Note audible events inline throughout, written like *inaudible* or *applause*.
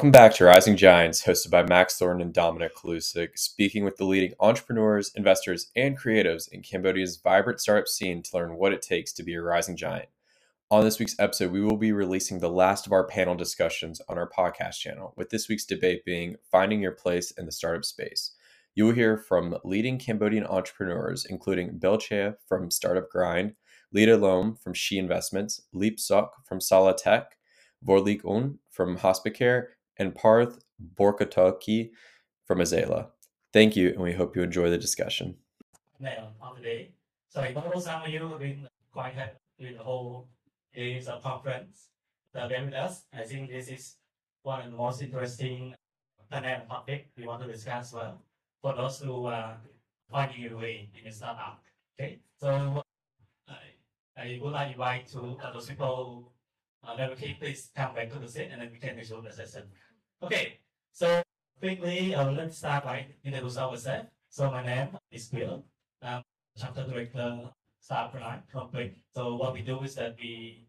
Welcome back to Rising Giants, hosted by Max Thornton and Dominic Kalousek, speaking with the leading entrepreneurs, investors, and creatives in Cambodia's vibrant startup scene to learn what it takes to be a rising giant. On this week's episode, we will be releasing the last of our panel discussions on our podcast channel, with this week's debate being Finding Your Place in the Startup Space. You will hear from leading Cambodian entrepreneurs, including Bill Chea from Startup Grind, Lida Loem from She Investments, Leap Sok from Sala Tech, Vorleak Oun from Hospicare, and Parth Borkotoky from Azaylla. Thank you, and we hope you enjoy the discussion. Now, on the day. So I know some of you have been quite happy with the whole days of conference that have with us. I think this is one of the most interesting panel topic we want to discuss well for those who are finding your way in a startup. Okay, so I, would like to invite to uh, those people uh, please come back to the seat and then we can resume the session. Okay, so quickly, uh, let's start by introduce ourselves. So my name is Bill. I'm chapter director, Startup Grind from Quick. So what we do is that we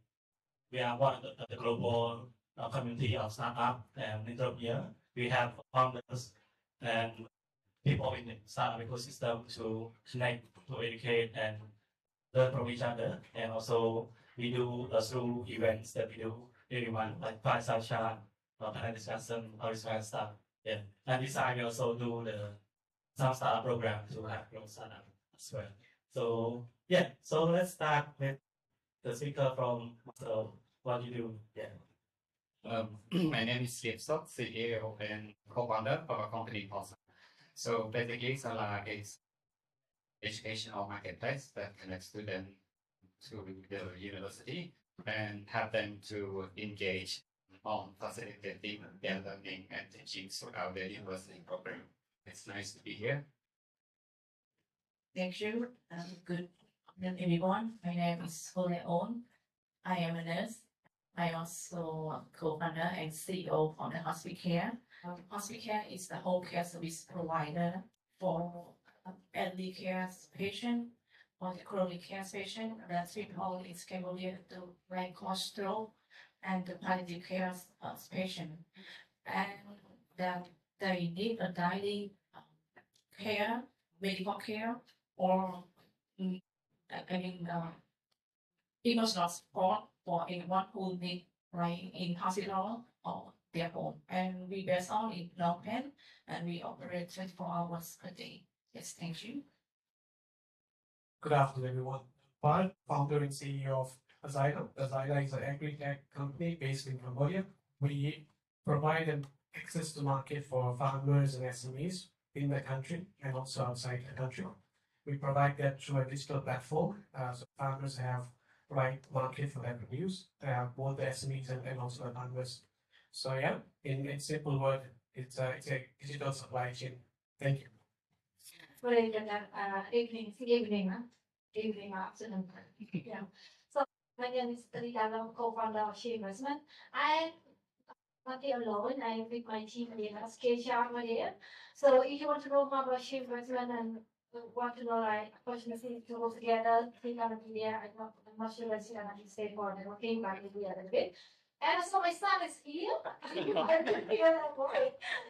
we are one of the, the global uh, community of startup and here we have founders and people in the startup ecosystem to connect, to educate and learn from each other and also we do uh, through events that we do every month, like fireside chat, panel discussion, kind of stuff. Yeah, and time we also do the some startup program to have growth startup as well. So yeah, so let's start with the speaker from so what you do. Yeah. Um, *clears throat* my name is Leap Sok, CEO and co-founder of a company called So basically, Sala is educational marketplace that connects students to the university and have them to engage on facilitating their learning and teaching throughout the university program. It's nice to be here. Thank you. Um, good afternoon, everyone. My name is Hole On. I am a nurse. I also co-founder and CEO of the Hospicare. Um, Hospicare is the home care service provider for um, elderly care patient for the chronic care patient, respiratory home is Cambodia, the rank hospital, and the palliative care uh, patient. And that they need a daily um, care, medical care, or mm, I mean, uh, emotional support for anyone who need right in hospital or their home. And we based on in Phnom Penh, and we operate 24 hours a day. Yes, thank you. Good afternoon, everyone. Parth, founder and CEO of Azaylla. Azaylla is an agri-tech company based in Cambodia. We provide an access to market for farmers and SMEs in the country and also outside the country. We provide that through a digital platform, uh, so farmers have right market for their produce. Have both the SMEs and, and also the farmers. So yeah, in, in simple word, it's a, it's a digital supply chain. Thank you. Good evening, uh, evening, evening, uh, evening, afternoon. yeah. My name is Lida co-founder of She Investment. I'm not here alone. I'm with my team here, Skecha here. So if you want to know more about She Investment and want to know like opportunities to work together, click on the media. I'm not, I'm not sure what's going to stay for the working, but maybe a little bit. And so my son is here. *laughs*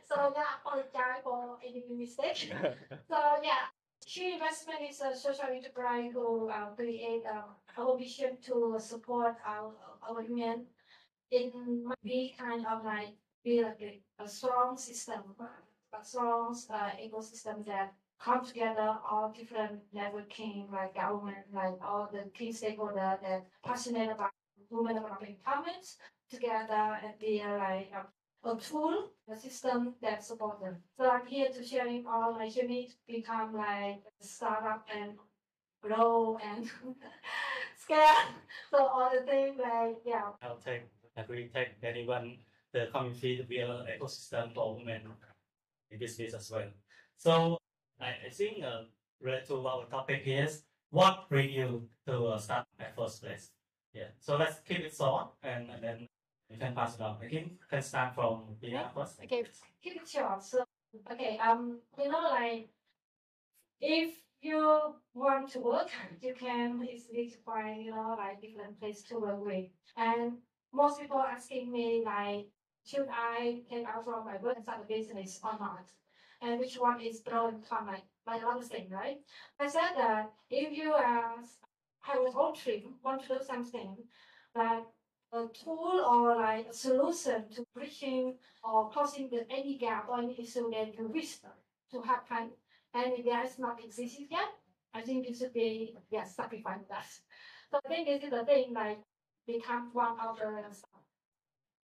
so yeah, apologize for any mistake. *laughs* so yeah, She Investment is a social enterprise who uh, create um, vision to support our our women in be kind of like be like a, a strong system, a strong uh, ecosystem that come together all different networking like government, like all the key stakeholders that passionate about women development empowerment together and be like a, a tool, a system that support them. So I'm here to sharing all my journey to become like a startup and grow and *laughs* scale. So all the things like yeah. I'll take agree take anyone the community to be an ecosystem for women in business as well. So I, I think uh, related to our topic is what bring you to uh, start at first place. Yeah. So let's keep it short and, and then you can pass it on. Okay, can start from Bina first. Okay, keep it short. So, okay, um, you know, like, if you want to work, *laughs* you can easily find, you know, like different place to work with. And most people asking me, like, should I take out from my work and start a business or not? And which one is pro and con, like, a lot of things, right? I said that if you are have your own dream, want to do something, like a tool or like a solution to bridging or closing the any gap or any issue that you wish to happen, and if there is not existing yet, I think it should be yeah sacrifice that. So I think this is the thing like become one of the.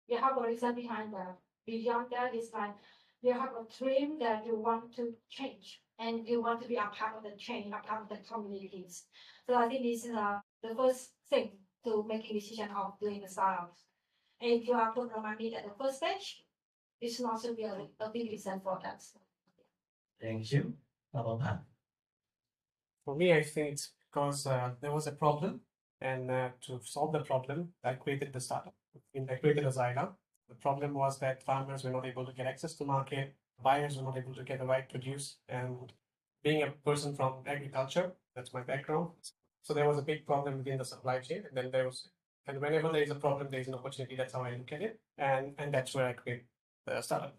You have a reason behind that. Beyond that is like you have a dream that you want to change and you want to be a part of the change, a part of the communities. So I think this is uh, the first thing to make a decision of doing the startups. And if you are put the at the first stage, not should be a, a big reason for that. Thank you. Pat? For me, I think it's because uh, there was a problem, and uh, to solve the problem, I created the startup. In I created Azaylla. The problem was that farmers were not able to get access to market, buyers were not able to get the right produce, and being a person from agriculture, that's my background. So there was a big problem within the supply chain, and then there was, and whenever there is a problem, there is an opportunity. That's how I look at it, and and that's where I create the startup.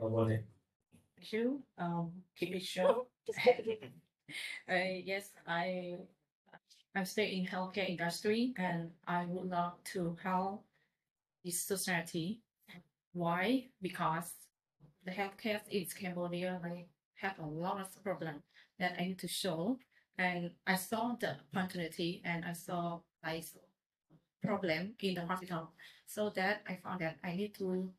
About it? Thank you. Um, keep it short. *laughs* Just take it. *laughs* Uh, yes, I I stay in healthcare industry and I would love to help this society. Why? Because the healthcare in Cambodia they have a lot of problem that I need to show. And I saw the opportunity and I saw like problem in the hospital. So that I found that I need to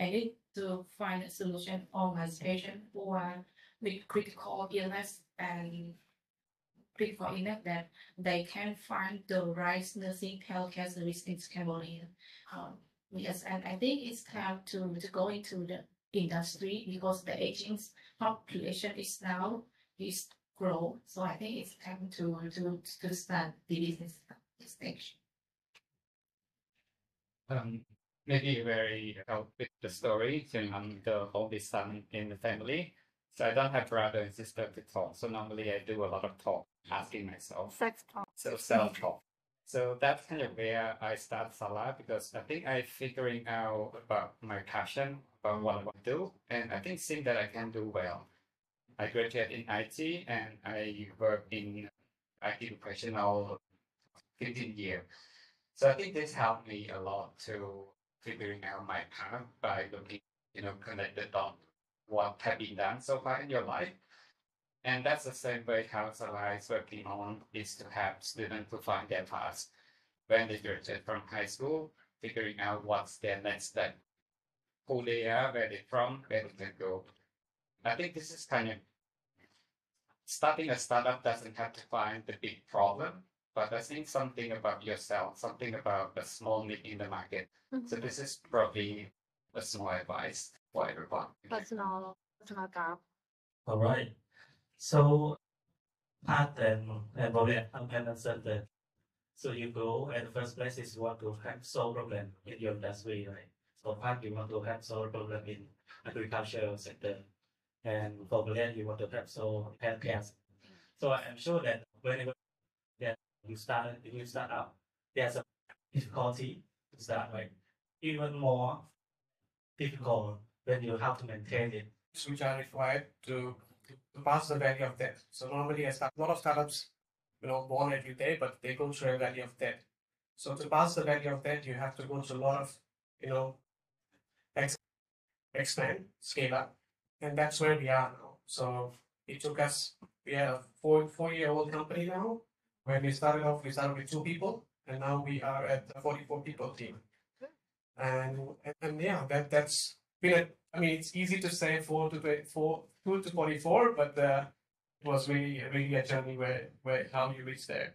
I need to find a solution for my patient who are with critical illness and critical illness that they can find the right nursing healthcare service in Cambodia. Um, yes, and I think it's time to, to go into the industry because the aging population is now is grow. So I think it's time to to to start the business stage. Um, maybe very help with the story. So I'm um, the oldest son in the family. So I don't have brother and sister to talk. So normally I do a lot of talk, asking myself. Sex talk. So self talk. So that's kind of where I start Sala because I think I figuring out about my passion, about what I want to do, and I think seeing that I can do well. I graduated in IT and I work in IT professional 15 years. So I think this helped me a lot to figuring out my path by looking, you know, connected on what have been done so far in your life. And that's the same way Sala is working on is to help students to find their path when they graduate from high school, figuring out what's their next step, who they are, where they're from, where they can go. I think this is kind of starting a startup doesn't have to find the big problem, but I think something about yourself, something about the small need in the market. So mm-hmm. this is probably a small advice for everyone. Personal, personal gap. All right. So, Pat and, and Bobby have answered that. So you go and the first place is you want to have solve problem in your industry, right? So Pat, you want to have solve problem in agriculture sector. And for Brilliant, you want to have solve healthcare. So I'm sure that whenever that you start, you start up, there's a difficulty to start, right? Even more difficult when you have to maintain it. which are required to, to pass the value of debt. So normally, a, start, a lot of startups, you know, born every day, but they go through a value of debt. So to pass the value of debt, you have to go through a lot of, you know, ex- expand, scale up, and that's where we are now. So it took us, we are a four four year old company now. When we started off, we started with two people, and now we are at the 44 people team. And, and, and yeah, that that's been a I mean, it's easy to say four to twenty four, two to forty-four, but uh, it was really, really a journey where, where how you reach there.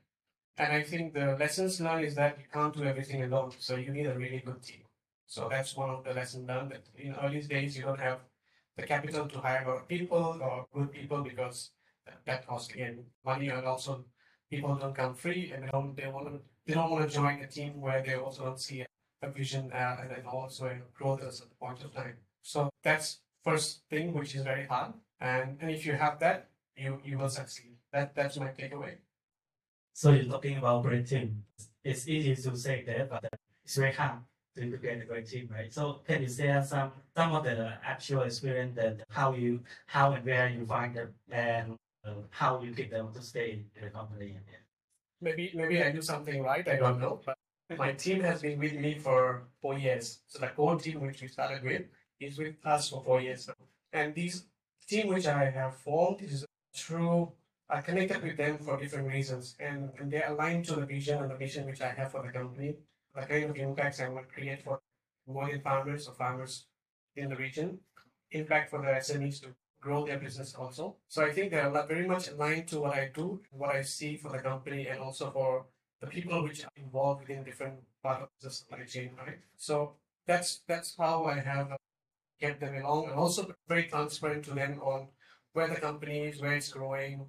And I think the lessons learned is that you can't do everything alone, so you need a really good team. So that's one of the lessons learned. That in early days you don't have the capital to hire people or good people because that costs again money, and also people don't come free, and they don't they want to they don't want to join a team where they also don't see a vision uh, and also growth at a point of time. So that's first thing, which is very hard. And and if you have that, you you will succeed. That that's my takeaway. So you're talking about great team. It's easy to say that, but it's very hard to create a great team, right? So can you share some some of the actual experience that how you how and where you find them and uh, how you get them to stay in the company? maybe maybe I do something right. I don't know, but my team has been with me for four years. So the core team which we started with is with us for four years. And this team which I have formed is through I connected with them for different reasons, and, and they're aligned to the vision and the mission which I have for the company, the kind of impacts I want to create for Cambodian farmers or farmers in the region, impact for the SMEs to grow their business also. So I think they're very much aligned to what I do, what I see for the company, and also for the people which are involved within different part of the supply chain, right? So that's that's how I have kept them along, and also very transparent to them on where the company is, where it's growing,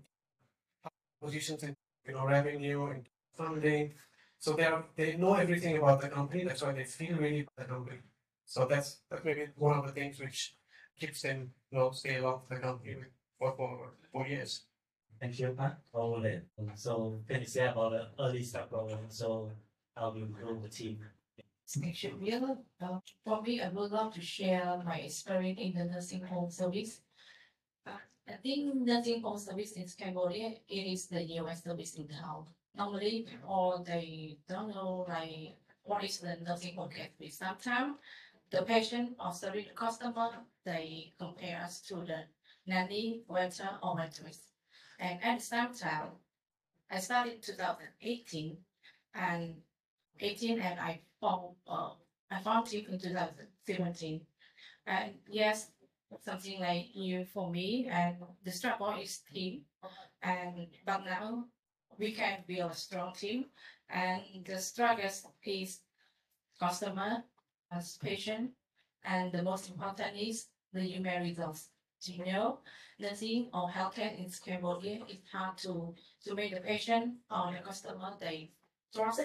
positions in you know revenue and funding. So they are they know everything about the company. That's why they feel really about the company. So that's that's maybe one of the things which keeps them you know stay along with the company for for four years. Thank you, Pat, for that. So can you say about the early start program? So how you grow the team? Actually, uh, for me, I would love to share my experience in the nursing home service. Uh, I think nursing home service in Cambodia, it is the newest service in town. Normally, people they don't know like what is the nursing home care service. Sometimes the patient or service customer they compare us to the nanny, waiter, or waitress. And at the same time, I started 2018 and 18 and I found uh, I found it in 2017. And yes, something like new for me and the struggle is team. And but now we can build a strong team and the struggle is customer patient and the most important is the human results. You know, nursing or healthcare in Cambodia is hard to to make the patient or the customer they trust.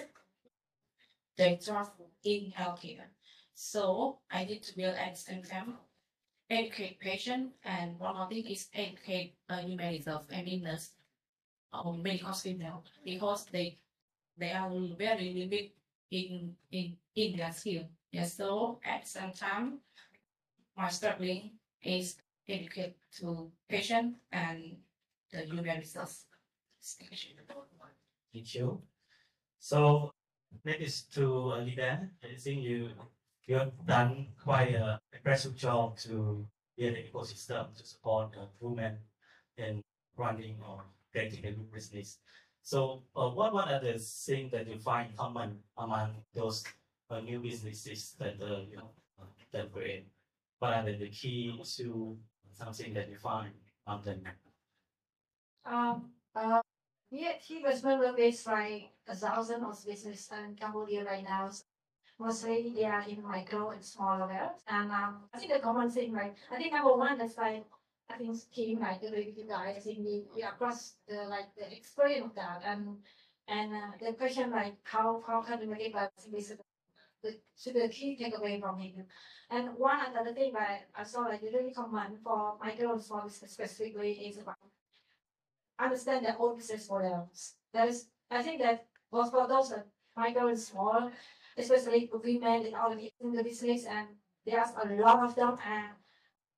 They trust in healthcare. So I need to build at the educate patient and one more thing is educate uh, human resource and nurse or medical female because they they are very limited in in in their skill. Yes, so at the same time, my struggling is educate to patient and the human resource. Thank you. So next to uh, Lida, I think you you have done quite a impressive job to build an ecosystem to support the women in running or creating a new business. So uh, what what are the things that you find common among those new businesses that uh, you know uh, that create? What are the, the key to something that you find on them? Um, uh, yeah, he was member base like a thousand of business in Cambodia right now. So mostly they are in micro and small levels. And um, I think the common thing, like I think number one is like I think team like the you guys, I think we, we across the like the experience of that and and uh, the question like how how can we make it the the key takeaway from him. And one other thing that I saw like really common for and small business specifically is about understand their own business models. That is I think that both for those that micro and small, especially women in all the in the business and there's a lot of them and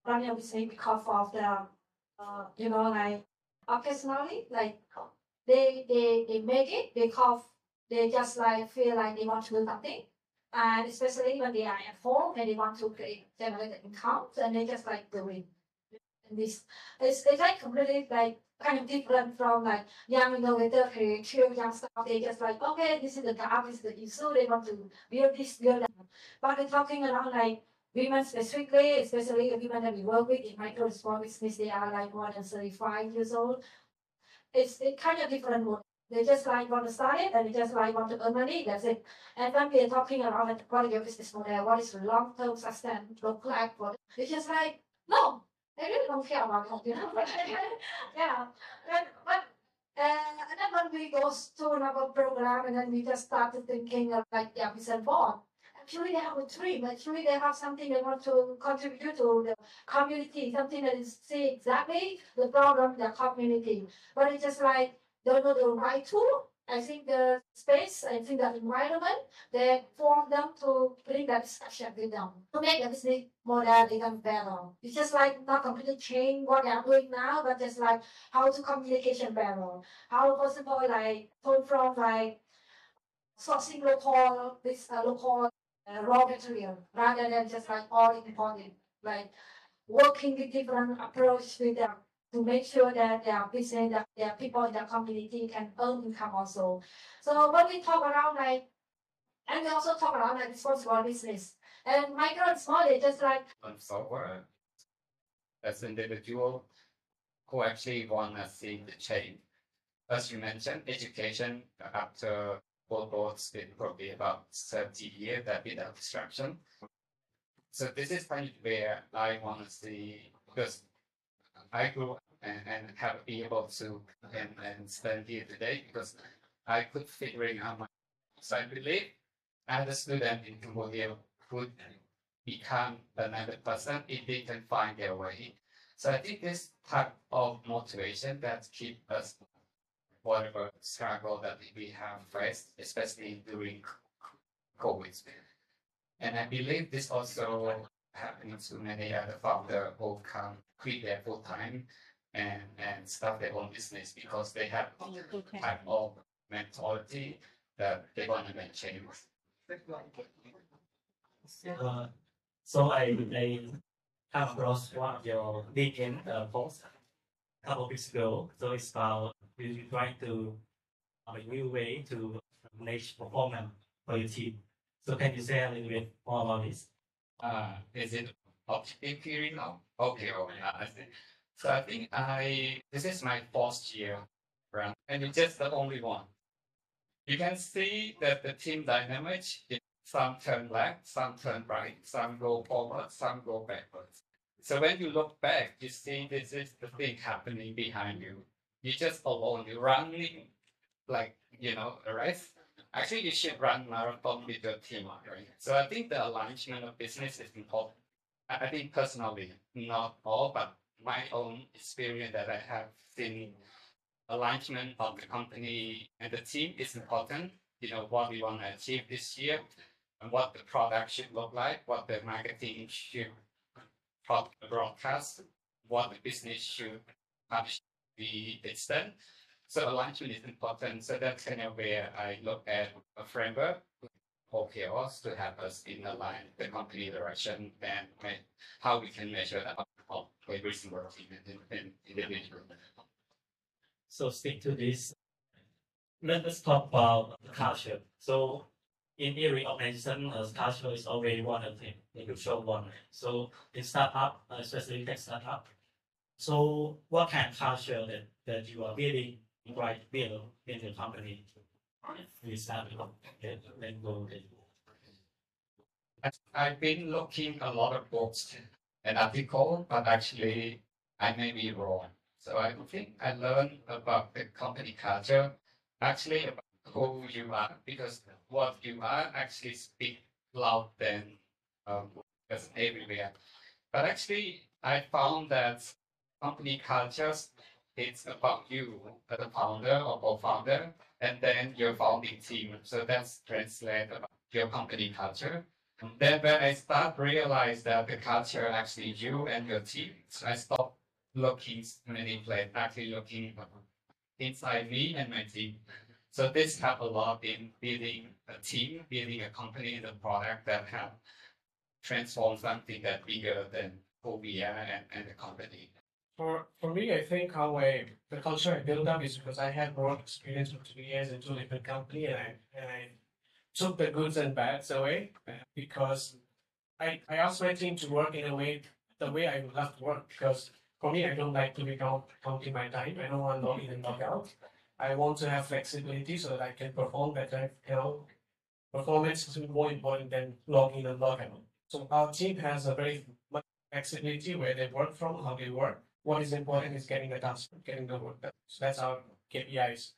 running a business because of the uh, you know like occasionally like they they they make it because they just like feel like they want to do something and especially when they are at home and they want to create generate income and they just like doing this it's, it's like completely like kind of different from like young innovator creative young stuff. They just like, okay, this is the gap, this is the issue, they want to build this, build that. But they're talking around like women specifically, especially the women that we work with in micro small business, they are like more than 35 years old. It's it kind of different world. They just like want to start it and they just like want to earn money, that's it. And when we're talking around what is your business model, what is the long-term sustain look like for it's just like, no, they really don't care about it, you know. *laughs* yeah. And but uh, and then when we go to another program and then we just started thinking of like yeah, we said board. Actually they have a dream, actually they have something they want to contribute to the community, something that is see exactly the problem in the community. But it's just like don't know the right tool I think the space, I think the environment, they form them to bring that discussion with them. To make the business model become better. It's just like not completely change what they are doing now, but just like how to communication better, how possible like turn from like sourcing local this uh, local uh, raw material rather than just like all imported, like working with different approach with them to make sure that their business, that their people in their community can earn income also. So when we talk around like, and we also talk around like responsible business. And micro and small, they just like on software as individual who actually want to see the change. As you mentioned, education after World War been probably about 30 years that without disruption. So this is kind of where I want to see because I grew and, and have been able to and, and spend here today because I could figuring out my so I believe as a student in Cambodia could become another person if they can find their way. So I think this type of motivation that keep us whatever struggle that we have faced, especially during COVID. And I believe this also happens to many other founders who come quit their full time and, and start their own business because they have a type of mentality that they want to make change. Uh, so I, I come across one of your LinkedIn uh, posts a couple of weeks ago. So it's about you trying to have a new way to manage performance for your team. So can you say a little bit more about this? Uh, is it objective period now? Okay, oh, yeah, I see. So I think I this is my fourth year run, and it's just the only one. You can see that the team dynamic some turn left, some turn right, some go forward, some go backwards. So when you look back, you see this is the thing happening behind you. You're just alone, you're running like you know, a race. Actually, you should run marathon with your team, right? So I think the alignment of business is important. I think personally, not all, but my own experience that I have seen alignment of the company and the team is important. You know, what we want to achieve this year and what the product should look like, what the marketing should broadcast, what the business should publish be extend. So alignment is important. So that's kind of where I look at a framework for OKRs to help us in align the company direction and how we can measure the of every single team and, and individual. So stick to this. Let us talk about the culture. So in every organization, uh, culture is already one of the the crucial one. So in startup, uh, especially tech startup. So what kind of culture that, that you are building right build in the company? We start okay, then go I- I've been looking a lot of books and articles, but actually I may be wrong. So I think I learned about the company culture, actually about who you are, because what you are actually speak loud than um, everywhere. But actually, I found that company cultures it's about you as a founder or co-founder, and then your founding team. So that's translate about your company culture. Then when I start realize that the culture actually you and your team, so I stop looking many places, actually looking inside me and my team. So this help a lot in building a team, building a company the product that have transformed something that bigger than who we are and, and the company. For for me, I think how I the culture I built up is because I had work experience for two years in two different companies, and I and I took the goods and bads away because I I asked my team to work in a way the way I would love to work because for me I don't like to be count, counting my time. I don't want log in and log out. I want to have flexibility so that I can perform better. You know, performance is more important than log in and log out. So our team has a very much flexibility where they work from, how they work what is important is getting the task, getting the work done. So that's our KPIs.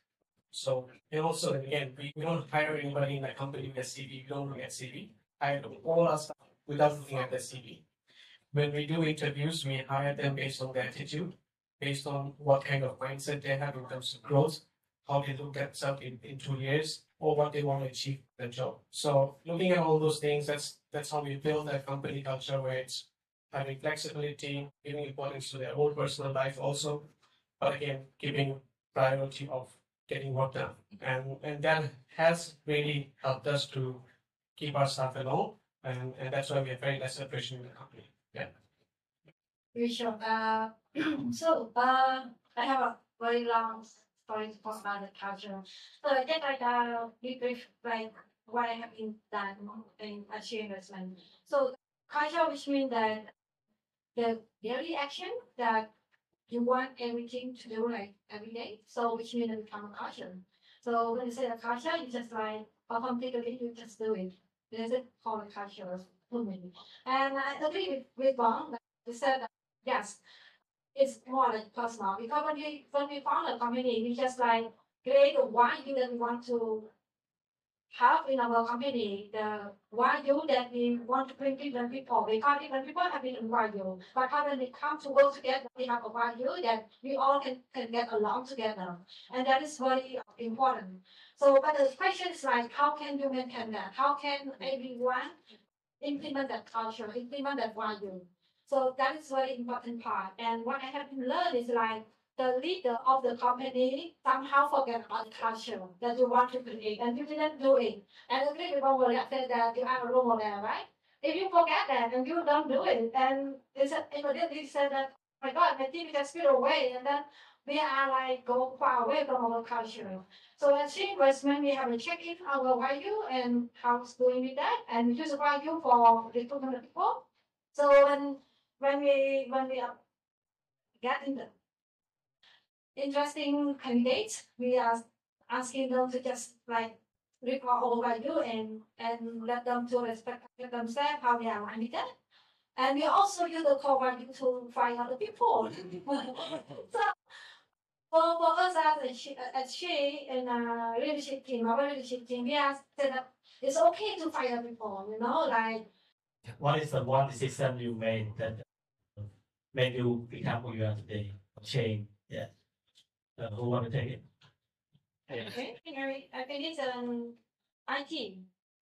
So and also again, we, we don't hire anybody in the company with a CV. We don't look at CV. I Hire all our staff without looking at the CV. When we do interviews, we hire them based on their attitude, based on what kind of mindset they have in terms of growth, how they look at in, in two years, or what they want to achieve the job. So looking at all those things, that's that's how we build that company culture where it's having flexibility, giving importance to their own personal life also, but again, giving priority of getting work done. And and that has really helped us to keep our staff alone, and, and that's why we have very less separation in the company. Yeah. Very sure. Uh, *clears throat* so uh, I have a very long story to talk about the culture. So I think like uh, we brief like what I have been done in achieve investment. So culture, which means that the daily action that you want everything to do like every day. So which means it become a culture. So when you say a culture, you just like how complicated you just do it. This is called a culture movement. And I agree with, with Bong that he said that yes, it's more like personal because when we when we found a company, we just like create why you we want to have in our company the value that we want to bring different people because different people have different value. But how when we come to work together, we have a value that we all can, can get along together. And that is very important. So but the question is like how can you maintain that? How can everyone implement that culture, implement that value? So that is very important part. And what I have learned is like the leader of the company somehow forget about the culture that you want to create and you didn't do it. And the people will say that you are a role model, right? If you forget that and you don't do it, then it's immediately said that, oh my God, my team just feel away and then we are like go far away from our culture. So She Investment, we have a check-in our value and how's doing with that and use value for recruitment people. So when when we when we are getting the interesting candidates, we are asking them to just like report all value and and let them to respect themselves how they are minded. And we also use the core value to find other people. *laughs* *laughs* so for, for us as a she, as she in a leadership team, our leadership team, we are said that it's okay to fire people, you know, like What is the one decision you made that made you become who you are today? Change, yeah. Uh, who want to take it? Okay, Mary, I think it's um IT.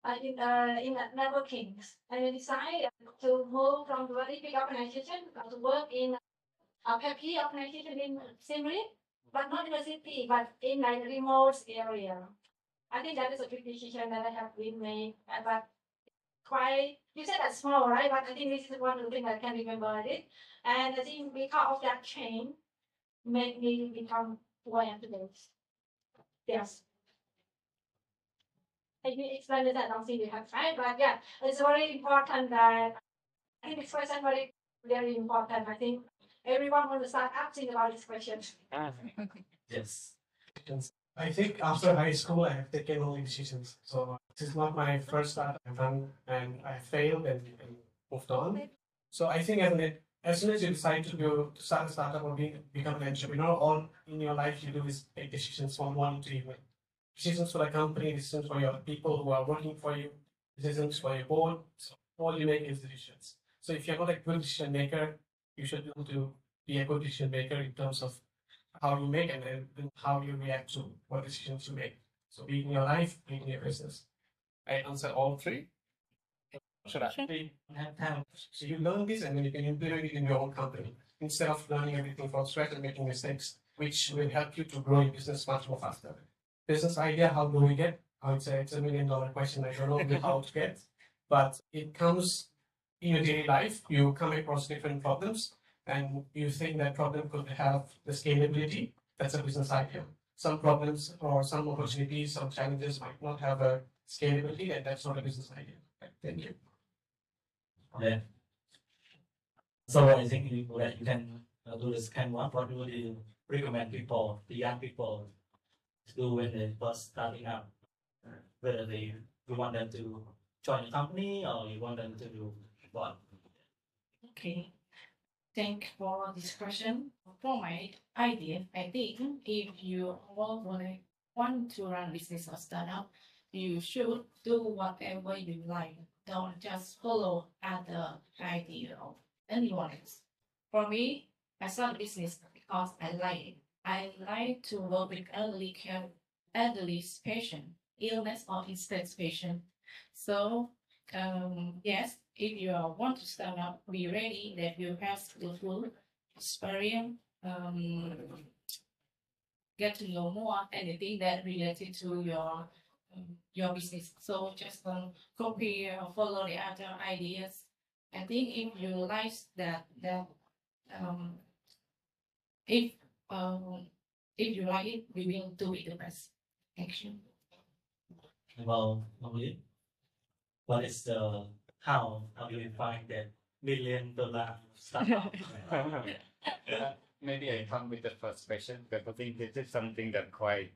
Uh, in uh in uh, networking, I decided to move from a very big organization to work in a happy organization in Siem Reap, but not in the city, but in like remote area. I think that is a big decision that I have been made, uh, but quite you said that's small, right? But I think this is one of the things I can remember it, and I think because of that change, made me become who I am today. Yes. I can explain it that don't think you have right, but yeah, it's very important that I think this question very very important. I think everyone will start asking about this question. Ah. Yes. I think after high school, I have taken only decisions. So uh, this is not my first start I've done, and I failed and, and moved on. So I think as, an, as soon as you decide to go to start a startup or being, become an entrepreneur, all in your life you do is make decisions from one to even. Decisions for the company, decisions for your people who are working for you, decisions for your board. So all you make is decisions. So if you're not a good decision maker, you should be able to be a good decision maker in terms of how you make and then how you react to what decisions you make. So be in your life, be in your business. I answer all three. So you learn this and then you can implement it in your own company instead of learning everything from scratch and making mistakes, which will help you to grow your business much more faster. Business idea, how do we get? I would say it's a million dollar question. I don't know how to get, but it comes in your daily life. You come across different problems and you think that problem could have the scalability. That's a business idea. Some problems or some opportunities, some challenges might not have a scalability, and that's not a business idea. Thank you. Yeah. So I think you, that you can uh, do the second one. What would you recommend people, the young people, to do when they first starting out? Whether they you want them to join the company or you want them to do what? Okay. Thank for this question. For my idea, I think if you want to run business or startup, you should do whatever you like. Don't just follow other idea of anyone else. For me, I start business because I like it. I like to work with elderly care, elderly patient, illness or instance patient. So, um, yes, if you want to start up, be ready that you have skillful experience, um, get to know more anything that related to your your business. So just um, copy or follow the other ideas. I think if you like that, that um, if um, if you like it, we will do it the best. Action. Well, Emily, what is the how how you find that million dollar startup? Uh, *laughs* *laughs* Maybe I come with the first question because I think this is something that quite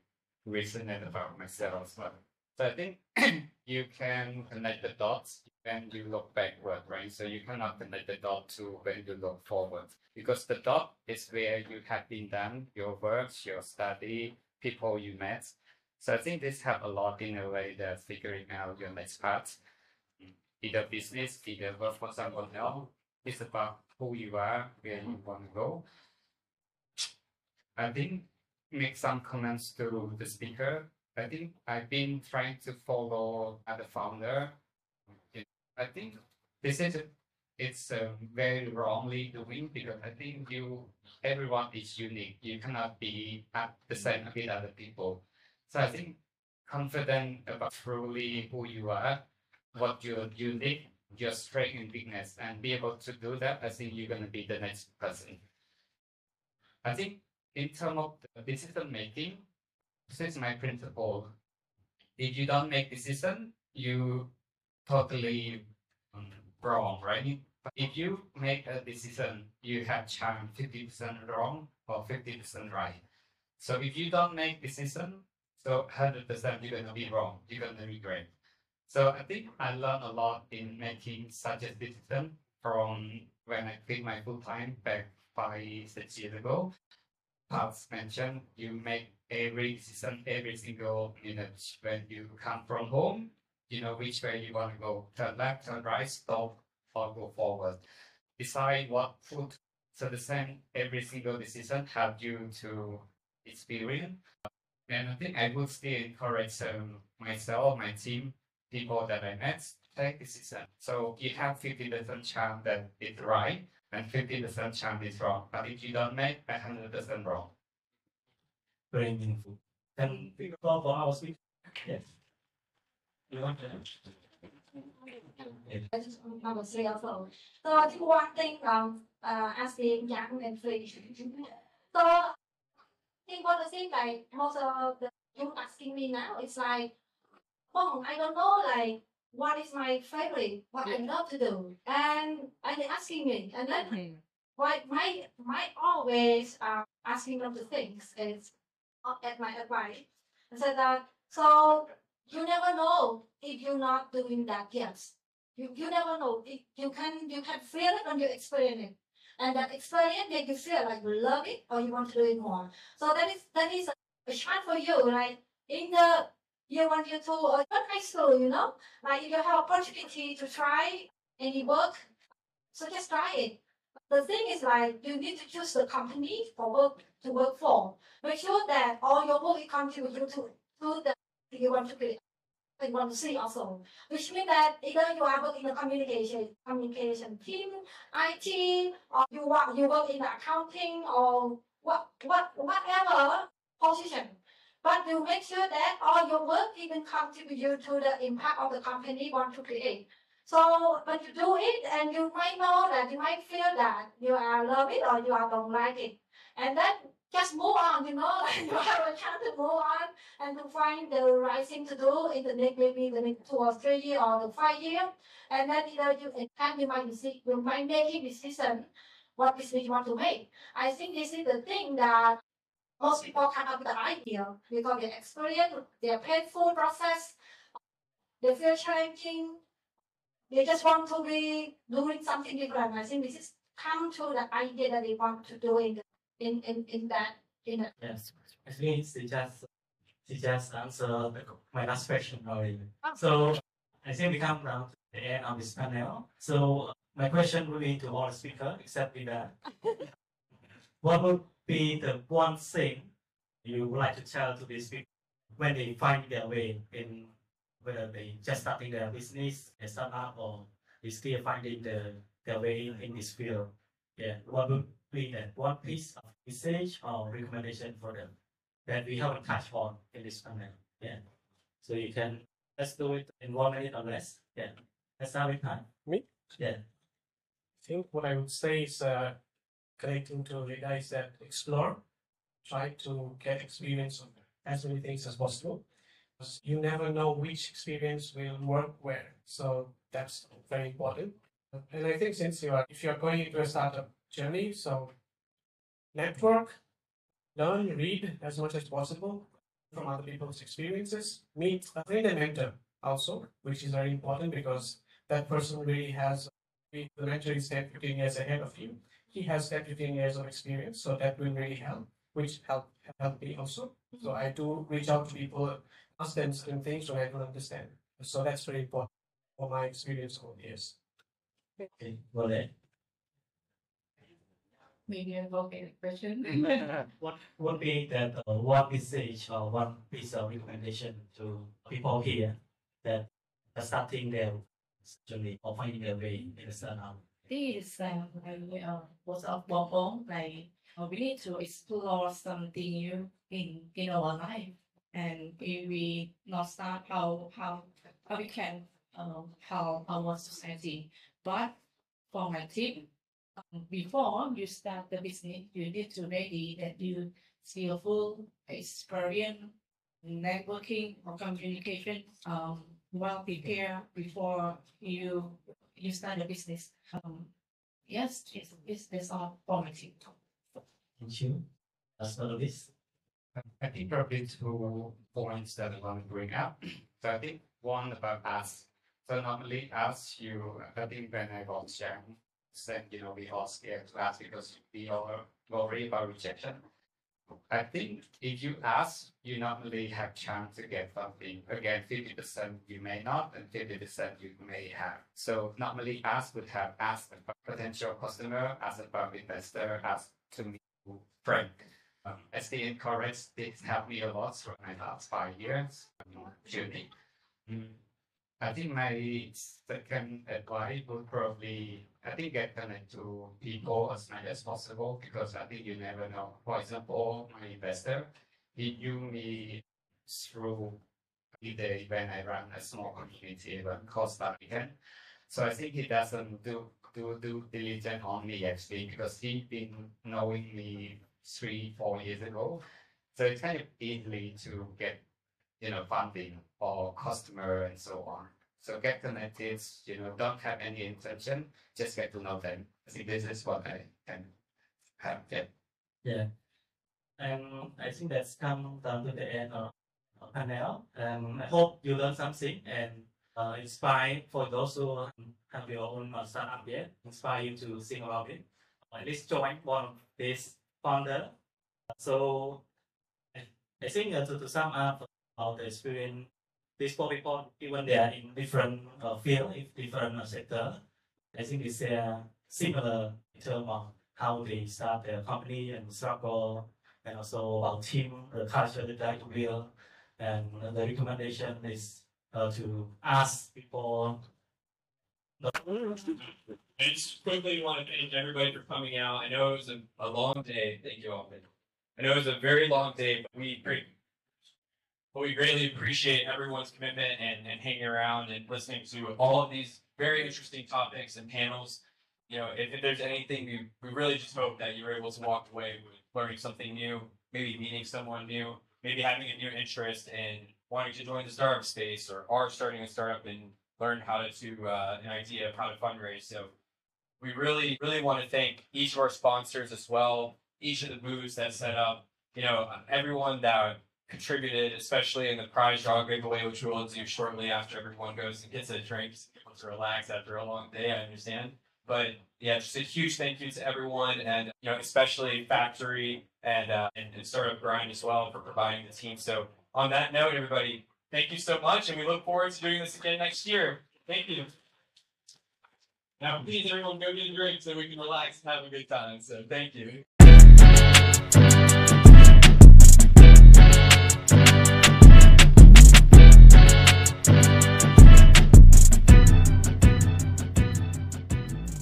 resonate about myself as well. So I think *clears throat* you can connect the dots when you look backward, right? So you cannot connect the dot to when you look forward because the dot is where you have been done, your works, your study, people you met. So I think this help a lot in a way that figuring out your next path, either business, either work for someone else. It's about who you are, where you want to go. I think make some comments to the speaker. I think I've been trying to follow other founder. I think this is it's uh, very wrongly doing because I think you everyone is unique. You cannot be at the same with other people. So I think confident about truly who you are, what you're unique, your strength and weakness, and be able to do that. I think you're gonna be the next person. I think in terms of the decision making, this is my principle. If you don't make decision, you totally um, wrong, right? But if you make a decision, you have chance fifty percent wrong or fifty percent right. So if you don't make decision, so hundred percent you're gonna be wrong. You're gonna regret. So I think I learned a lot in making such a decision from when I quit my full time back five six years ago as mentioned, you make every decision every single minute when you come from home. You know which way you want to go. Turn left, turn right, stop, or go forward. Decide what food. So the same every single decision help you to experience. And I think I would still encourage um, myself, my team, people that I met, take decision. So you have 50% chance that it's right and 50% chance is wrong. But if you don't make 100% wrong. Very meaningful. Can we go for our speaker? Yes. You want to? I just I was say also. So I think one thing um uh asking young and free. So I think one of the things like most of the you asking me now is like, oh I don't know like what is my favorite, what I love to do, and and they asking me, and then why my my always uh, asking them the things is uh, at my advice. I said that so you never know if you're not doing that yet. You, you never know. It, you can you can feel it when you experience it. And that experience make you feel like you love it or you want to do it more. So that is that is a, a chance for you, right? In the year one, year two, or even high school, you know? Like you have opportunity to try any work, so just try it. The thing is like you need to choose the company for work to work for. Make sure that all your work contribute to, to the you want to be you want to see also. Which means that either you are working in the communication communication team, IT, or you work you work in the accounting or what what whatever position. But you make sure that all your work even contribute to the impact of the company want to create. So when you do it, and you might know that you might feel that you are love it or you are don't like it, and then just move on. You know, *laughs* you have a chance to move on and to find the right thing to do in the next maybe the next two or three years or the five years, and then you you time you might decide, you might make a decision what business you want to make. I think this is the thing that most people come up with an idea because they experience their painful process, they feel challenging, they just want to be doing something different. I think this is come to the idea that they want to do in the, in, in, in that in a, Yes. I think she just she just answered the, my last question already. Oh. So I think we come down to the end of this panel. So my question will be to all speakers except that. *laughs* what would be the one thing you would like to tell to these people when they find their way in whether they just starting their business, a startup, or they still finding the, their way in this field? Yeah, what would be that one piece of message or recommendation for them that we haven't touched on in this panel? Yeah, so you can let's do it in one minute or less. Yeah, let's start with time. Me? Yeah. I think what I would say is uh, connecting to the guys that explore, try to get experience on as many things as possible. You never know which experience will work where. So that's very important. And I think since you are, if you're going into a startup journey, so network, learn, read as much as possible from other people's experiences, meet, a mentor also, which is very important because that person really has the mentor is 10, 15 years ahead of you. He has 10, 15 years of experience, so that will really help, which help help me also. So I do reach out to people, ask them certain things when I don't understand. So that's very important for my experience over the years. Okay, well then, Maybe I will get question. *laughs* what would be that uh, one message or one piece of recommendation to people here that are starting their journey or finding their way in the startup? This is um, like, uh, was of Bobo, like we need to explore something new in in our life, and we we not start how how how we can um help our society. But for my tip, um, before you start the business, you need to ready that you skillful, experience, networking or communication, um, well prepared before you you start a business. Um, yes, it's, it's, that's all for my. Thank you. That's not this. I think probably two points that I want to bring up. So I think one about us. So normally us, you, I think when I was young, said, you know, we all scared to ask because we all worry about rejection. I think if you ask, you normally have chance to get something. Again, fifty percent you may not, and fifty percent you may have. So normally ask would have asked a potential customer, ask about investor, ask to meet friend. Um, SD Encourage did help me a lot for my last five years journey. Mm. I think my second advice would probably, I think get connected to people as much as possible because I think you never know. For example, my investor, he knew me through the when I run a small community event called Start Weekend. So I think he doesn't do do due diligence on me actually because he's been knowing me three, four years ago. So it's kind of easily to get, you know, funding or customer and so on. So get connected, you know, don't have any intention, just get to know them. I think this is what I can have. Yeah. Yeah. And I think that's come down to the end of panel. And I hope you learned something and uh, inspire for those who have your own startup yet, inspire you to think about it. Or at least join one of these founder. So I, I think uh, to, to sum up about the experience, these four people, even they are in different uh, field, different uh, sector, I think it's uh, similar in terms of how they start their company and struggle, and also our team, the culture they try to build, and the recommendation is uh, to ask people. I just quickly want to thank everybody for coming out. I know it was a, a long day. Thank you all. I know it was a very long day, but we great, but we greatly appreciate everyone's commitment and, and hanging around and listening to all of these very interesting topics and panels. You know, if, if there's anything, we, we really just hope that you were able to walk away with learning something new, maybe meeting someone new, maybe having a new interest in wanting to join the startup space or are starting a startup and learn how to, to uh, an idea of how to fundraise. So we really, really want to thank each of our sponsors as well, each of the booths that set up, you know, everyone that contributed, especially in the prize draw giveaway, which we will do shortly after everyone goes and gets a drink to relax after a long day, I understand. But yeah, just a huge thank you to everyone and, you know, especially Factory and, uh, and, and Startup Grind as well for providing the team. So on that note, everybody, thank you so much. And we look forward to doing this again next year. Thank you. Now, please, everyone, go get a drink so we can relax and have a good time. So, thank you. you.